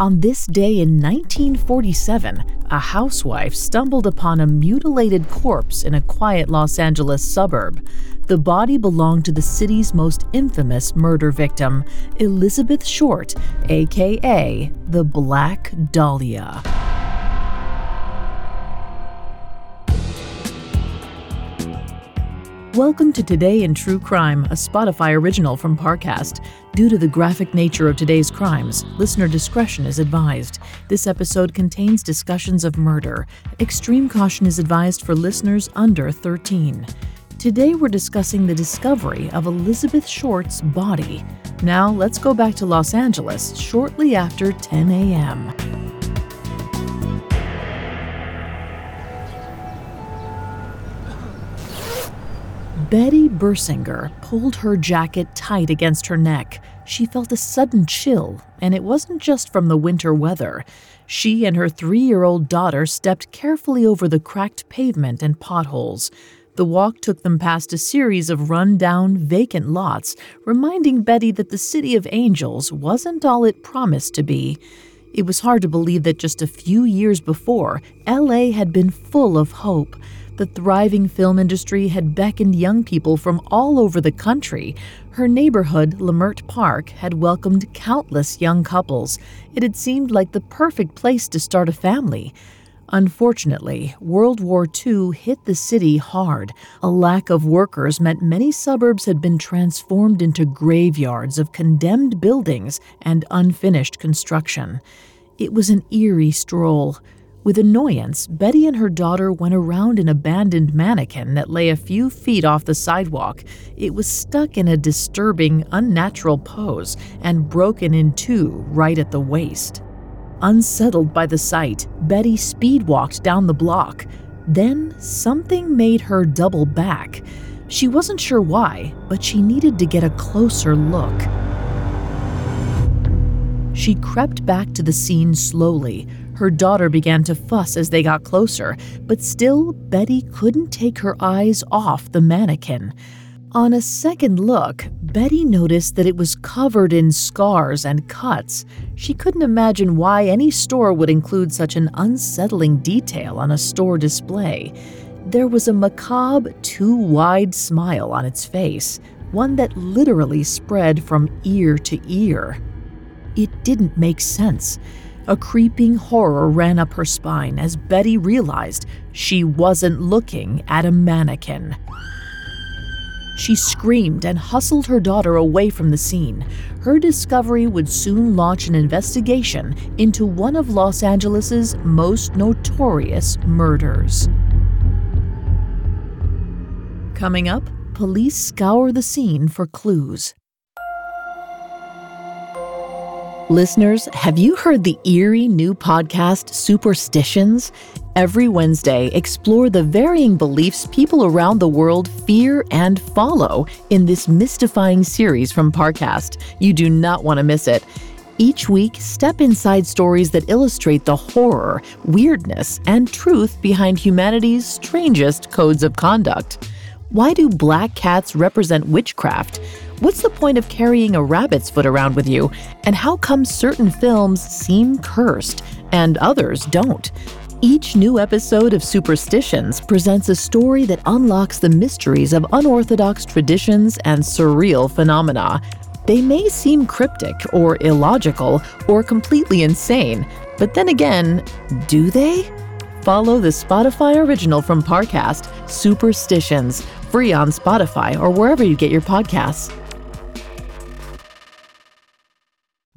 On this day in 1947, a housewife stumbled upon a mutilated corpse in a quiet Los Angeles suburb. The body belonged to the city's most infamous murder victim, Elizabeth Short, aka the Black Dahlia. Welcome to Today in True Crime, a Spotify original from Parcast. Due to the graphic nature of today's crimes, listener discretion is advised. This episode contains discussions of murder. Extreme caution is advised for listeners under 13. Today we're discussing the discovery of Elizabeth Short's body. Now let's go back to Los Angeles shortly after 10 a.m. Betty Bersinger pulled her jacket tight against her neck. She felt a sudden chill, and it wasn't just from the winter weather. She and her three year old daughter stepped carefully over the cracked pavement and potholes. The walk took them past a series of run down, vacant lots, reminding Betty that the City of Angels wasn't all it promised to be. It was hard to believe that just a few years before, LA had been full of hope. The thriving film industry had beckoned young people from all over the country. Her neighborhood, Leimert Park, had welcomed countless young couples. It had seemed like the perfect place to start a family. Unfortunately, World War II hit the city hard. A lack of workers meant many suburbs had been transformed into graveyards of condemned buildings and unfinished construction. It was an eerie stroll. With annoyance, Betty and her daughter went around an abandoned mannequin that lay a few feet off the sidewalk. It was stuck in a disturbing, unnatural pose and broken in two right at the waist. Unsettled by the sight, Betty speed walked down the block. Then something made her double back. She wasn't sure why, but she needed to get a closer look. She crept back to the scene slowly, her daughter began to fuss as they got closer, but still, Betty couldn't take her eyes off the mannequin. On a second look, Betty noticed that it was covered in scars and cuts. She couldn't imagine why any store would include such an unsettling detail on a store display. There was a macabre, too wide smile on its face, one that literally spread from ear to ear. It didn't make sense. A creeping horror ran up her spine as Betty realized she wasn't looking at a mannequin. She screamed and hustled her daughter away from the scene. Her discovery would soon launch an investigation into one of Los Angeles's most notorious murders. Coming up, police scour the scene for clues. Listeners, have you heard the eerie new podcast, Superstitions? Every Wednesday, explore the varying beliefs people around the world fear and follow in this mystifying series from Parcast. You do not want to miss it. Each week, step inside stories that illustrate the horror, weirdness, and truth behind humanity's strangest codes of conduct. Why do black cats represent witchcraft? What's the point of carrying a rabbit's foot around with you? And how come certain films seem cursed and others don't? Each new episode of Superstitions presents a story that unlocks the mysteries of unorthodox traditions and surreal phenomena. They may seem cryptic or illogical or completely insane, but then again, do they? Follow the Spotify original from Parcast, Superstitions, free on Spotify or wherever you get your podcasts.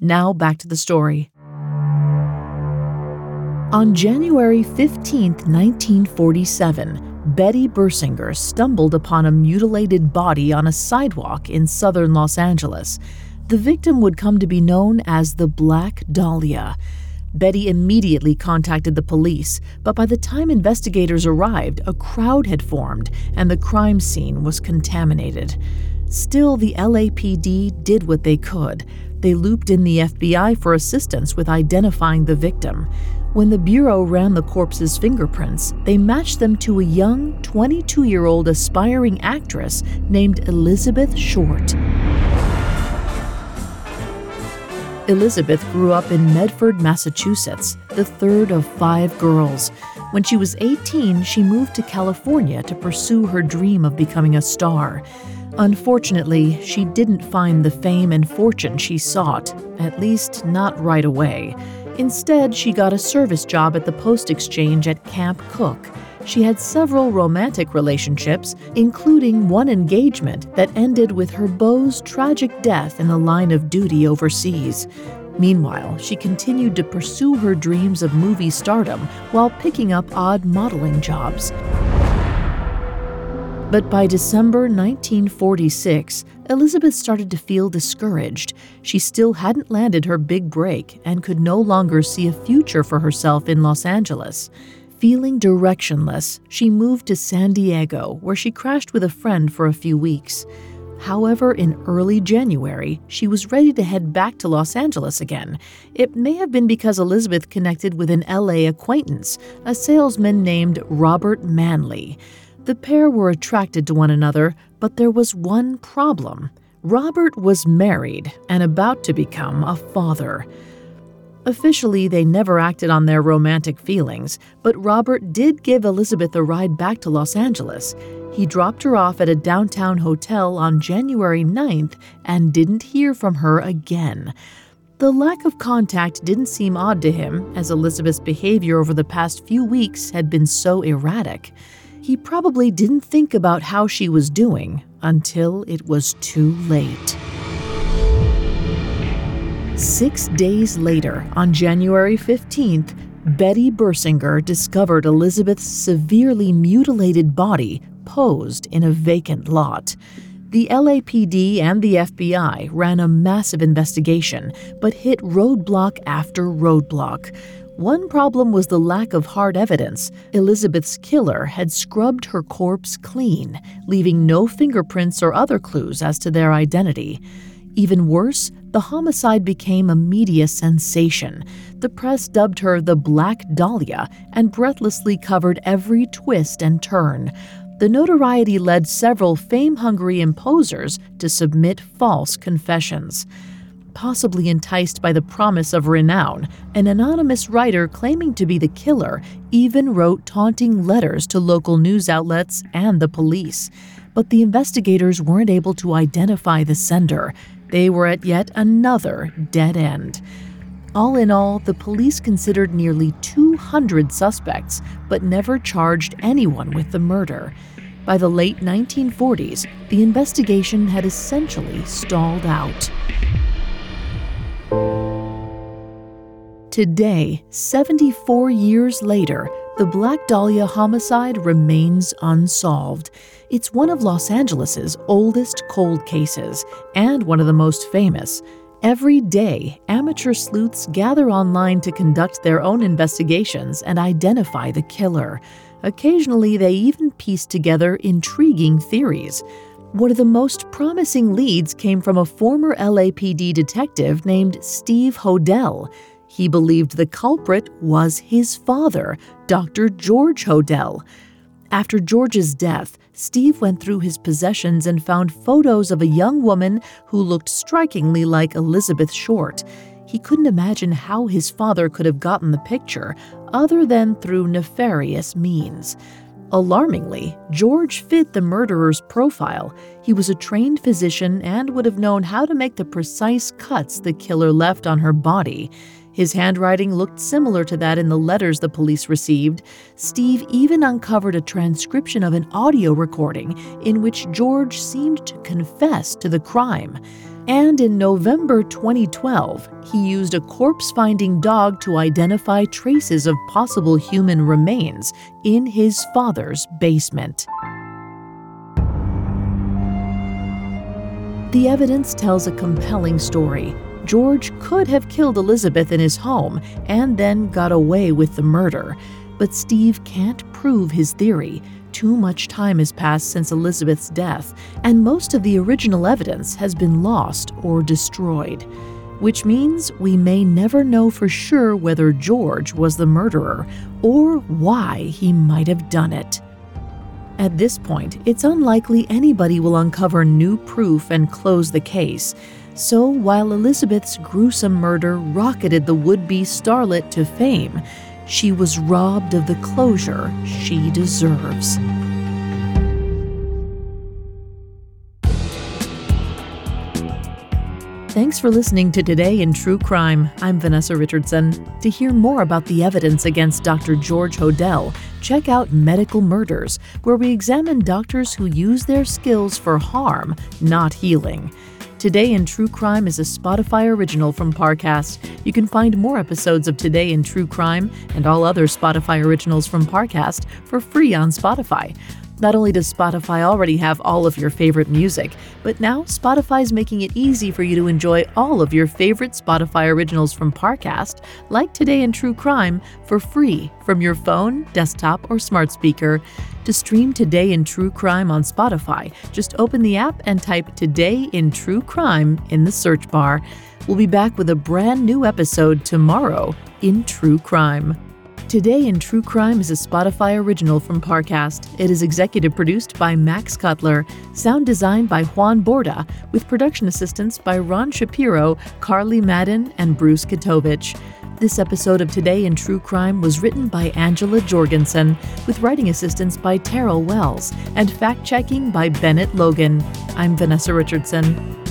Now back to the story. On January 15, 1947, Betty Bersinger stumbled upon a mutilated body on a sidewalk in southern Los Angeles. The victim would come to be known as the Black Dahlia. Betty immediately contacted the police, but by the time investigators arrived, a crowd had formed and the crime scene was contaminated. Still, the LAPD did what they could. They looped in the FBI for assistance with identifying the victim. When the Bureau ran the corpse's fingerprints, they matched them to a young, 22 year old aspiring actress named Elizabeth Short. Elizabeth grew up in Medford, Massachusetts, the third of five girls. When she was 18, she moved to California to pursue her dream of becoming a star. Unfortunately, she didn't find the fame and fortune she sought, at least not right away. Instead, she got a service job at the post exchange at Camp Cooke. She had several romantic relationships, including one engagement that ended with her beau's tragic death in the line of duty overseas. Meanwhile, she continued to pursue her dreams of movie stardom while picking up odd modeling jobs. But by December 1946, Elizabeth started to feel discouraged. She still hadn't landed her big break and could no longer see a future for herself in Los Angeles. Feeling directionless, she moved to San Diego, where she crashed with a friend for a few weeks. However, in early January, she was ready to head back to Los Angeles again. It may have been because Elizabeth connected with an LA acquaintance, a salesman named Robert Manley. The pair were attracted to one another, but there was one problem. Robert was married and about to become a father. Officially, they never acted on their romantic feelings, but Robert did give Elizabeth a ride back to Los Angeles. He dropped her off at a downtown hotel on January 9th and didn't hear from her again. The lack of contact didn't seem odd to him, as Elizabeth's behavior over the past few weeks had been so erratic. He probably didn't think about how she was doing until it was too late. Six days later, on January 15th, Betty Bersinger discovered Elizabeth's severely mutilated body posed in a vacant lot. The LAPD and the FBI ran a massive investigation, but hit roadblock after roadblock. One problem was the lack of hard evidence. Elizabeth's killer had scrubbed her corpse clean, leaving no fingerprints or other clues as to their identity. Even worse, the homicide became a media sensation. The press dubbed her the Black Dahlia and breathlessly covered every twist and turn. The notoriety led several fame hungry imposers to submit false confessions. Possibly enticed by the promise of renown, an anonymous writer claiming to be the killer even wrote taunting letters to local news outlets and the police. But the investigators weren't able to identify the sender. They were at yet another dead end. All in all, the police considered nearly 200 suspects, but never charged anyone with the murder. By the late 1940s, the investigation had essentially stalled out. Today, 74 years later, the Black Dahlia homicide remains unsolved. It's one of Los Angeles's oldest cold cases and one of the most famous. Every day, amateur sleuths gather online to conduct their own investigations and identify the killer. Occasionally, they even piece together intriguing theories. One of the most promising leads came from a former LAPD detective named Steve Hodel. He believed the culprit was his father, Dr. George Hodel. After George's death, Steve went through his possessions and found photos of a young woman who looked strikingly like Elizabeth Short. He couldn't imagine how his father could have gotten the picture other than through nefarious means. Alarmingly, George fit the murderer's profile. He was a trained physician and would have known how to make the precise cuts the killer left on her body. His handwriting looked similar to that in the letters the police received. Steve even uncovered a transcription of an audio recording in which George seemed to confess to the crime. And in November 2012, he used a corpse finding dog to identify traces of possible human remains in his father's basement. The evidence tells a compelling story. George could have killed Elizabeth in his home and then got away with the murder. But Steve can't prove his theory. Too much time has passed since Elizabeth's death, and most of the original evidence has been lost or destroyed. Which means we may never know for sure whether George was the murderer or why he might have done it. At this point, it's unlikely anybody will uncover new proof and close the case. So while Elizabeth's gruesome murder rocketed the would be starlet to fame, she was robbed of the closure she deserves. Thanks for listening to Today in True Crime. I'm Vanessa Richardson. To hear more about the evidence against Dr. George Hodel, check out Medical Murders, where we examine doctors who use their skills for harm, not healing. Today in True Crime is a Spotify original from Parcast. You can find more episodes of Today in True Crime and all other Spotify originals from Parcast for free on Spotify. Not only does Spotify already have all of your favorite music, but now Spotify's making it easy for you to enjoy all of your favorite Spotify originals from Parcast, like Today in True Crime, for free from your phone, desktop, or smart speaker. To stream Today in True Crime on Spotify, just open the app and type Today in True Crime in the search bar. We'll be back with a brand new episode tomorrow in True Crime. Today in True Crime is a Spotify original from Parcast. It is executive produced by Max Cutler, sound designed by Juan Borda, with production assistance by Ron Shapiro, Carly Madden, and Bruce Katovich. This episode of Today in True Crime was written by Angela Jorgensen, with writing assistance by Terrell Wells, and fact checking by Bennett Logan. I'm Vanessa Richardson.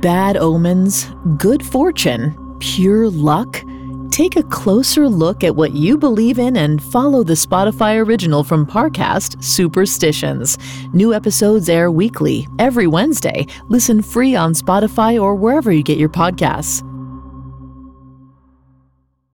Bad omens, good fortune, pure luck? Take a closer look at what you believe in and follow the Spotify original from Parcast, Superstitions. New episodes air weekly, every Wednesday. Listen free on Spotify or wherever you get your podcasts.